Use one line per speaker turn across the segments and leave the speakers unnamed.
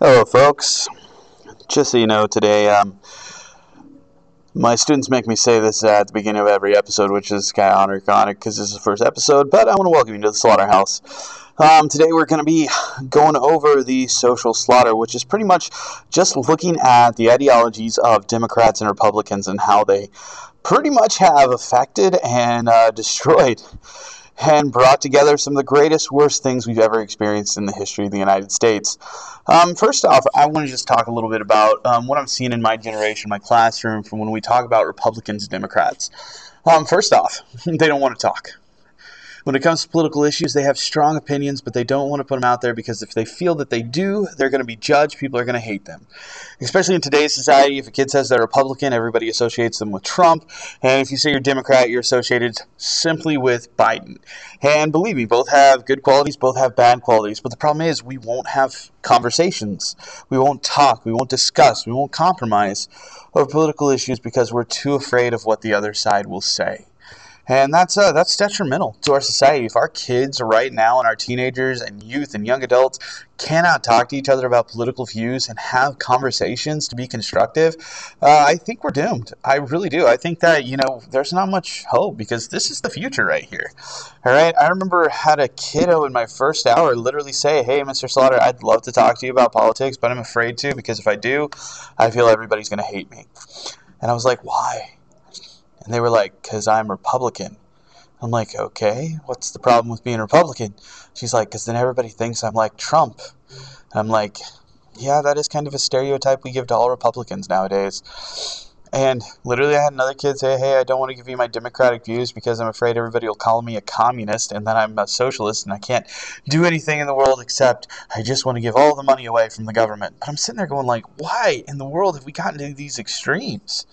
Hello, folks. Just so you know, today um, my students make me say this at the beginning of every episode, which is kind of ironic because this is the first episode. But I want to welcome you to the slaughterhouse. Um, today we're going to be going over the social slaughter, which is pretty much just looking at the ideologies of Democrats and Republicans and how they pretty much have affected and uh, destroyed and brought together some of the greatest, worst things we've ever experienced in the history of the United States. Um, first off, I want to just talk a little bit about um, what I'm seeing in my generation, my classroom, from when we talk about Republicans and Democrats. Um, first off, they don't want to talk. When it comes to political issues, they have strong opinions, but they don't want to put them out there because if they feel that they do, they're going to be judged. People are going to hate them. Especially in today's society, if a kid says they're Republican, everybody associates them with Trump. And if you say you're Democrat, you're associated simply with Biden. And believe me, both have good qualities, both have bad qualities. But the problem is, we won't have conversations. We won't talk. We won't discuss. We won't compromise over political issues because we're too afraid of what the other side will say and that's uh, that's detrimental to our society. If our kids right now and our teenagers and youth and young adults cannot talk to each other about political views and have conversations to be constructive, uh, I think we're doomed. I really do. I think that you know there's not much hope because this is the future right here. All right. I remember had a kiddo in my first hour literally say, "Hey, Mr. Slaughter, I'd love to talk to you about politics, but I'm afraid to because if I do, I feel everybody's going to hate me." And I was like, "Why?" And they were like, because I'm Republican. I'm like, okay, what's the problem with being Republican? She's like, because then everybody thinks I'm like Trump. And I'm like, yeah, that is kind of a stereotype we give to all Republicans nowadays. And literally, I had another kid say, Hey, I don't want to give you my Democratic views because I'm afraid everybody will call me a communist and then I'm a socialist and I can't do anything in the world except I just want to give all the money away from the government. But I'm sitting there going, like, why in the world have we gotten to these extremes?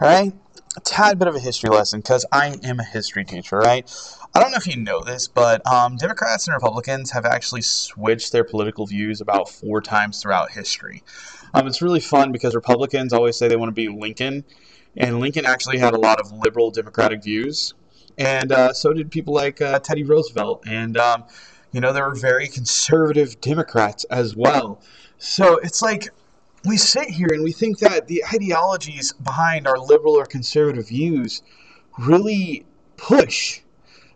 Right? A tad bit of a history lesson because I am a history teacher, right? I don't know if you know this, but um, Democrats and Republicans have actually switched their political views about four times throughout history. Um, it's really fun because Republicans always say they want to be Lincoln, and Lincoln actually had a lot of liberal Democratic views, and uh, so did people like uh, Teddy Roosevelt, and um, you know there were very conservative Democrats as well. So it's like we sit here and we think that the ideologies behind our liberal or conservative views really push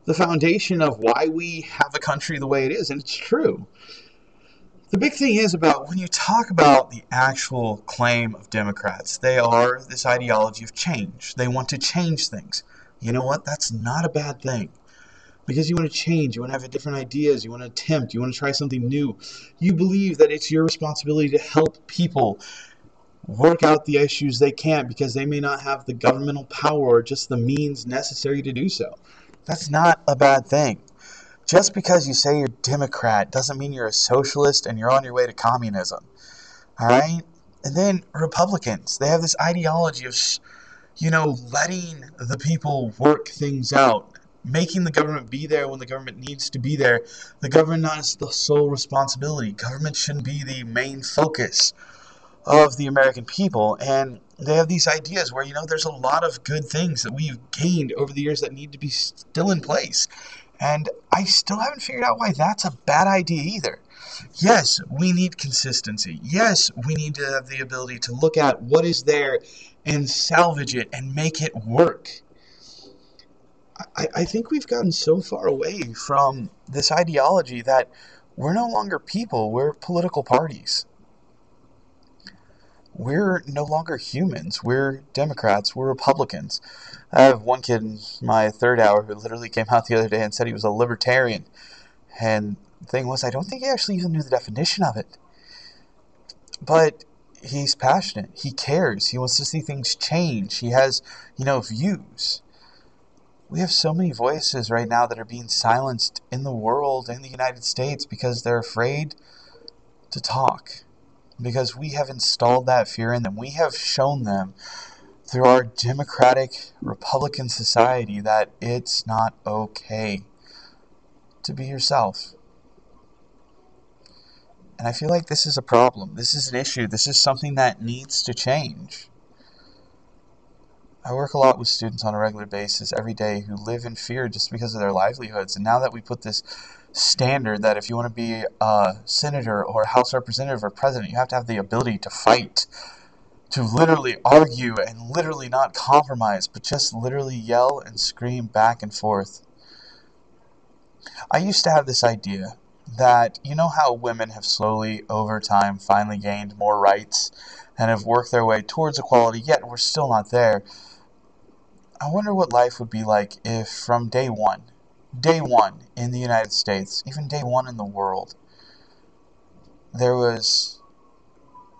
the foundation of why we have a country the way it is, and it's true. The big thing is about when you talk about the actual claim of Democrats, they are this ideology of change. They want to change things. You know what? That's not a bad thing because you want to change, you want to have different ideas, you want to attempt, you want to try something new. You believe that it's your responsibility to help people work out the issues they can't because they may not have the governmental power or just the means necessary to do so. That's not a bad thing. Just because you say you're Democrat doesn't mean you're a socialist and you're on your way to communism. All right? And then Republicans, they have this ideology of, you know, letting the people work things out making the government be there when the government needs to be there. The government not is the sole responsibility. Government shouldn't be the main focus of the American people. And they have these ideas where, you know, there's a lot of good things that we've gained over the years that need to be still in place. And I still haven't figured out why that's a bad idea either. Yes, we need consistency. Yes, we need to have the ability to look at what is there and salvage it and make it work. I, I think we've gotten so far away from this ideology that we're no longer people, we're political parties. We're no longer humans. We're Democrats. We're Republicans. I have one kid in my third hour who literally came out the other day and said he was a libertarian. And the thing was, I don't think he actually even knew the definition of it. But he's passionate. He cares. He wants to see things change. He has, you know, views we have so many voices right now that are being silenced in the world in the United States because they're afraid to talk. Because we have installed that fear in them. We have shown them through our democratic Republican society that it's not okay to be yourself. And I feel like this is a problem. This is an issue. This is something that needs to change. I work a lot with students on a regular basis every day who live in fear just because of their livelihoods. And now that we put this standard that if you want to be a senator or a House representative or president, you have to have the ability to fight, to literally argue and literally not compromise, but just literally yell and scream back and forth. I used to have this idea that you know how women have slowly over time finally gained more rights and have worked their way towards equality, yet we're still not there. I wonder what life would be like if from day one, day one in the United States, even day one in the world, there was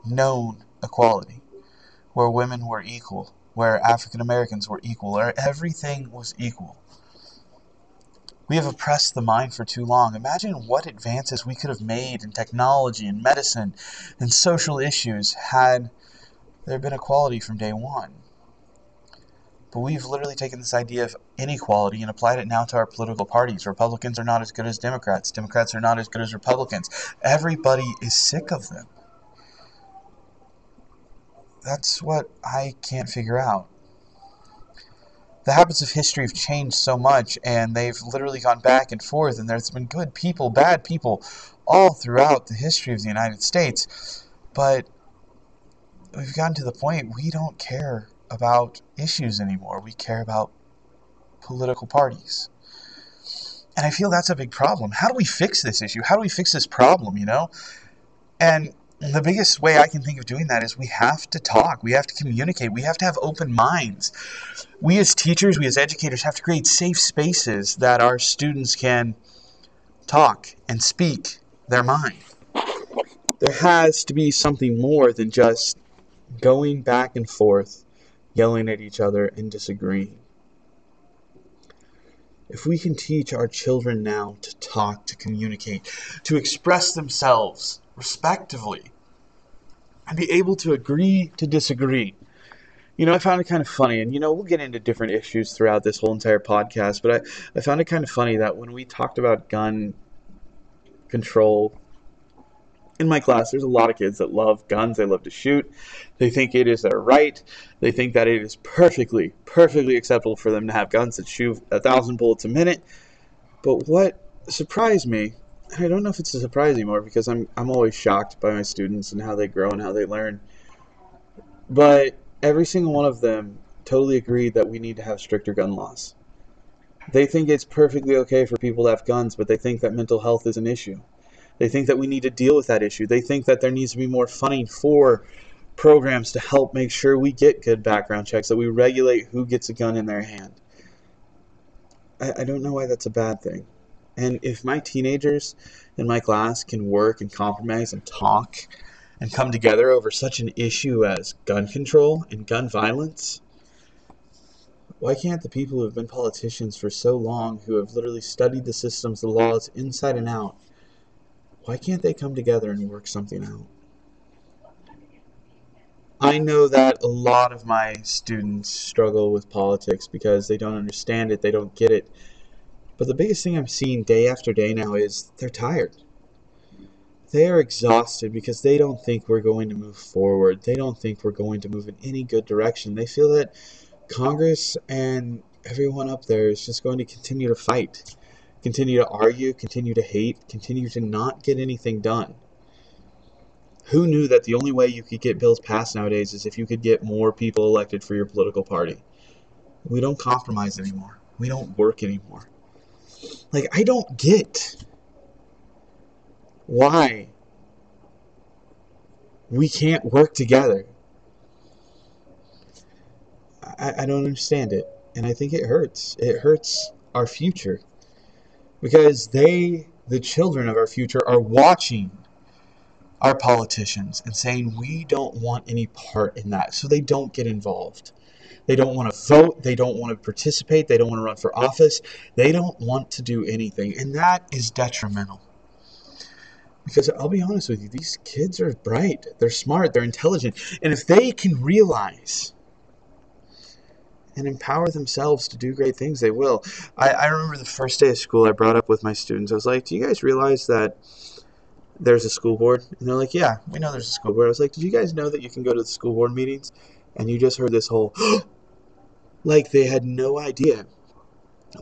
known equality, where women were equal, where African Americans were equal, where everything was equal. We have oppressed the mind for too long. Imagine what advances we could have made in technology and medicine and social issues had there been equality from day one. But we've literally taken this idea of inequality and applied it now to our political parties. Republicans are not as good as Democrats. Democrats are not as good as Republicans. Everybody is sick of them. That's what I can't figure out the habits of history have changed so much and they've literally gone back and forth and there's been good people bad people all throughout the history of the united states but we've gotten to the point we don't care about issues anymore. We care about political parties. And i feel that's a big problem. How do we fix this issue? How do we fix this problem you know? And the biggest way I can think of doing that is we have to talk, we have to communicate, we have to have open minds. We as teachers, we as educators have to create safe spaces that our students can talk and speak their mind. There has to be something more than just going back and forth, yelling at each other, and disagreeing. If we can teach our children now to talk, to communicate, to express themselves, respectively and be able to agree to disagree. You know, I found it kind of funny, and you know, we'll get into different issues throughout this whole entire podcast, but I, I found it kind of funny that when we talked about gun control in my class, there's a lot of kids that love guns. They love to shoot. They think it is their right. They think that it is perfectly, perfectly acceptable for them to have guns that shoot a thousand bullets a minute. But what surprised me I don't know if it's a surprise anymore because I'm I'm always shocked by my students and how they grow and how they learn. But every single one of them totally agreed that we need to have stricter gun laws. They think it's perfectly okay for people to have guns, but they think that mental health is an issue. They think that we need to deal with that issue. They think that there needs to be more funding for programs to help make sure we get good background checks, that we regulate who gets a gun in their hand. I, I don't know why that's a bad thing. And if my teenagers in my class can work and compromise and talk and come together over such an issue as gun control and gun violence, why can't the people who have been politicians for so long, who have literally studied the systems, the laws inside and out, why can't they come together and work something out? I know that a lot of my students struggle with politics because they don't understand it, they don't get it, but the biggest thing I'm seeing day after day now is they're tired. They are exhausted because they don't think we're going to move forward. They don't think we're going to move in any good direction. They feel that Congress and everyone up there is just going to continue to fight, continue to argue, continue to hate, continue to not get anything done. Who knew that the only way you could get bills passed nowadays is if you could get more people elected for your political party? We don't compromise anymore. We don't work anymore. Like, I don't get why we can't work together. I, I don't understand it. And I think it hurts. It hurts our future. Because they, the children of our future, are watching our politicians and saying, we don't want any part in that. So they don't get involved. They don't want to vote. They don't want to participate. They don't want to run for office. They don't want to do anything. And that is detrimental. Because I'll be honest with you, these kids are bright. They're smart. They're intelligent. And if they can realize and empower themselves to do great things, they will. I, I remember the first day of school, I brought up with my students, I was like, Do you guys realize that there's a school board? And they're like, Yeah, we know there's a school board. I was like, Did you guys know that you can go to the school board meetings? And you just heard this whole like they had no idea.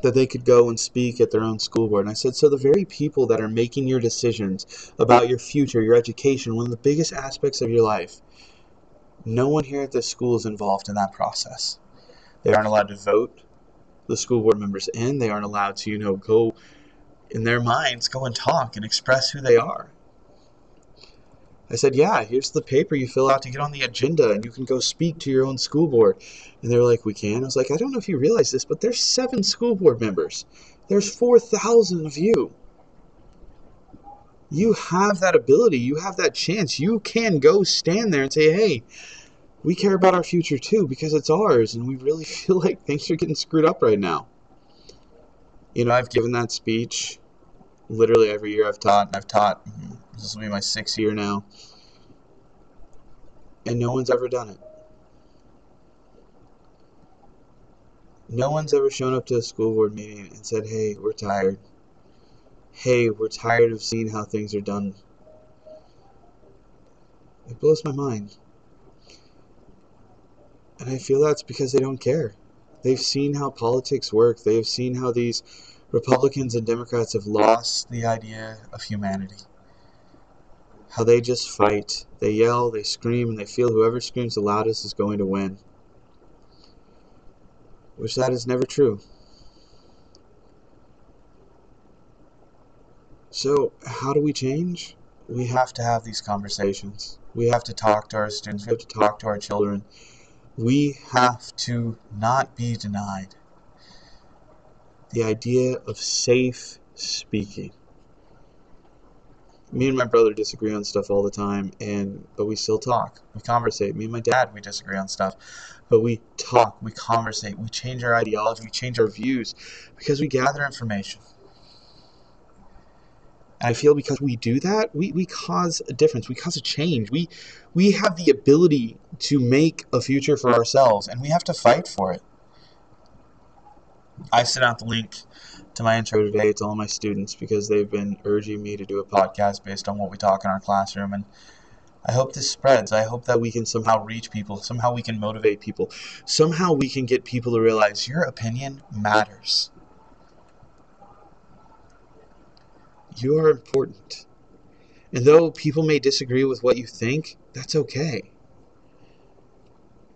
that they could go and speak at their own school board. And I said, so the very people that are making your decisions about your future, your education, one of the biggest aspects of your life, no one here at this school is involved in that process. They aren't allowed to vote the school board members in. They aren't allowed to, you know, go in their minds, go and talk and express who they are. I said, Yeah, here's the paper you fill out to get on the agenda, and you can go speak to your own school board. And they were like, We can. I was like, I don't know if you realize this, but there's seven school board members, there's 4,000 of you. You have that ability, you have that chance. You can go stand there and say, Hey, we care about our future too because it's ours, and we really feel like things are getting screwed up right now. You know, I've given that speech literally every year I've taught, and I've taught, this will be my sixth year now, and no one's ever done it. No one's ever shown up to a school board meeting and said, hey, we're tired. Hey, we're tired of seeing how things are done. It blows my mind. And I feel that's because they don't care. They've seen how politics work. They've seen how these Republicans and Democrats have lost the idea of humanity. How they just fight. They yell, they scream, and they feel whoever screams the loudest is going to win. Which that is never true. So, how do we change? We have to have these conversations. We have to talk to our students. We have to talk to our children we have to not be denied the idea of safe speaking. Me and my brother disagree on stuff all the time, and but we still talk. We conversate. Me and my dad, we disagree on stuff, but we talk. We conversate. We change our ideology. We change our views because we gather information. And I feel because we do that, we, we cause a difference. We cause a change. We we have the ability to make a future for ourselves, and we have to fight for it. I sent out the link to my intro today to all my students because they've been urging me to do a podcast based on what we talk in our classroom and I hope this spreads. I hope that we can somehow reach people. Somehow we can motivate people. Somehow we can get people to realize your opinion matters. You are important. And though people may disagree with what you think, that's okay.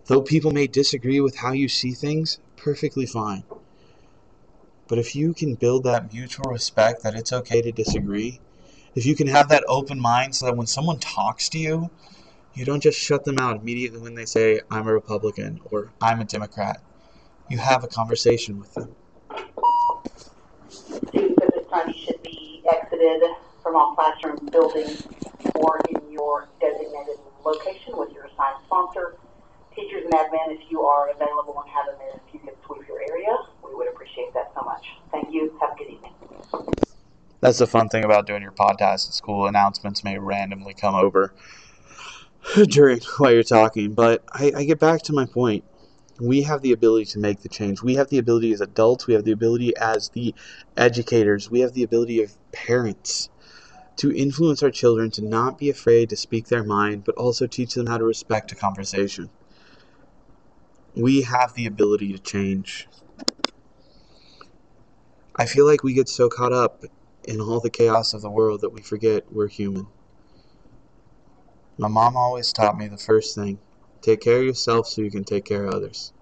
Though people may disagree with how you see things, perfectly fine. But if you can build that mutual respect that it's okay to disagree, if you can have that open mind so that when someone talks to you, you don't just shut them out immediately when they say, I'm a Republican or I'm a Democrat. You have a conversation with them.
Exited from all classroom buildings or in your designated location with your assigned sponsor. Teachers and admin, if you are available and have a minute, if you could sweep your area, we would appreciate that so much. Thank you. Have a good evening.
That's the fun thing about doing your podcast at school. Announcements may randomly come over during while you're talking, but I, I get back to my point we have the ability to make the change. We have the ability as adults, we have the ability as the educators, we have the ability of parents to influence our children to not be afraid to speak their mind, but also teach them how to respect a conversation. We have the ability to change. I feel like we get so caught up in all the chaos of the world that we forget we're human. My mom always taught me the first thing Take care of yourself so you can take care of others.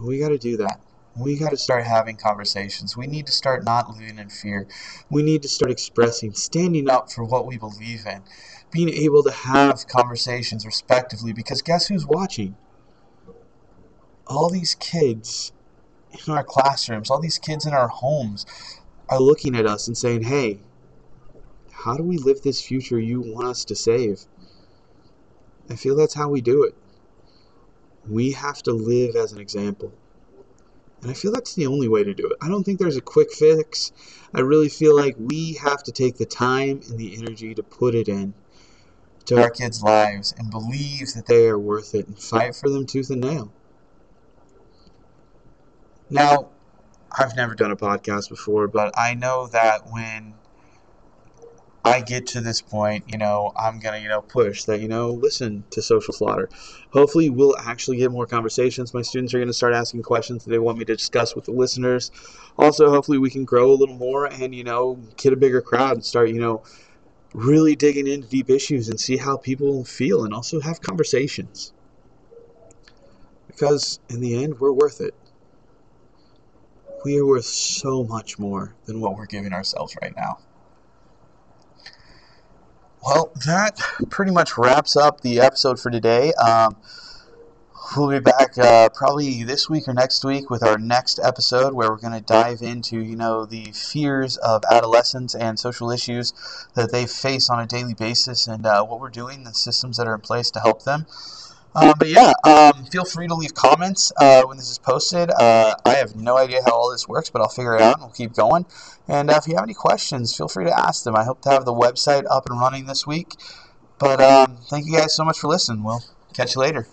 We got to do that. We got to start having conversations. We need to start not living in fear. We need to start expressing, standing up for what we believe in, being able to have conversations respectively because guess who's watching? All these kids in our classrooms, all these kids in our homes are looking at us and saying, hey, how do we live this future you want us to save? I feel that's how we do it. We have to live as an example. And I feel that's the only way to do it. I don't think there's a quick fix. I really feel like we have to take the time and the energy to put it in to our kids' lives and believe that they are worth it and fight for them tooth and nail. Now, I've never done a podcast before, but I know that when I get to this point, you know, I'm gonna, you know, push that, you know, listen to social slaughter. Hopefully, we'll actually get more conversations. My students are gonna start asking questions that they want me to discuss with the listeners. Also, hopefully, we can grow a little more and, you know, get a bigger crowd and start, you know, really digging into deep issues and see how people feel and also have conversations. Because in the end, we're worth it. We are worth so much more than what we're giving ourselves right now. Well, that pretty much wraps up the episode for today. Um, we'll be back uh, probably this week or next week with our next episode where we're going to dive into, you know, the fears of adolescents and social issues that they face on a daily basis and uh, what we're doing, the systems that are in place to help them. Um, but yeah, um, feel free to leave comments uh, when this is posted. Uh, I have no idea how all this works, but I'll figure it out and we'll keep going. And uh, if you have any questions, feel free to ask them. I hope to have the website up and running this week. But um, thank you guys so much for listening. We'll catch you later.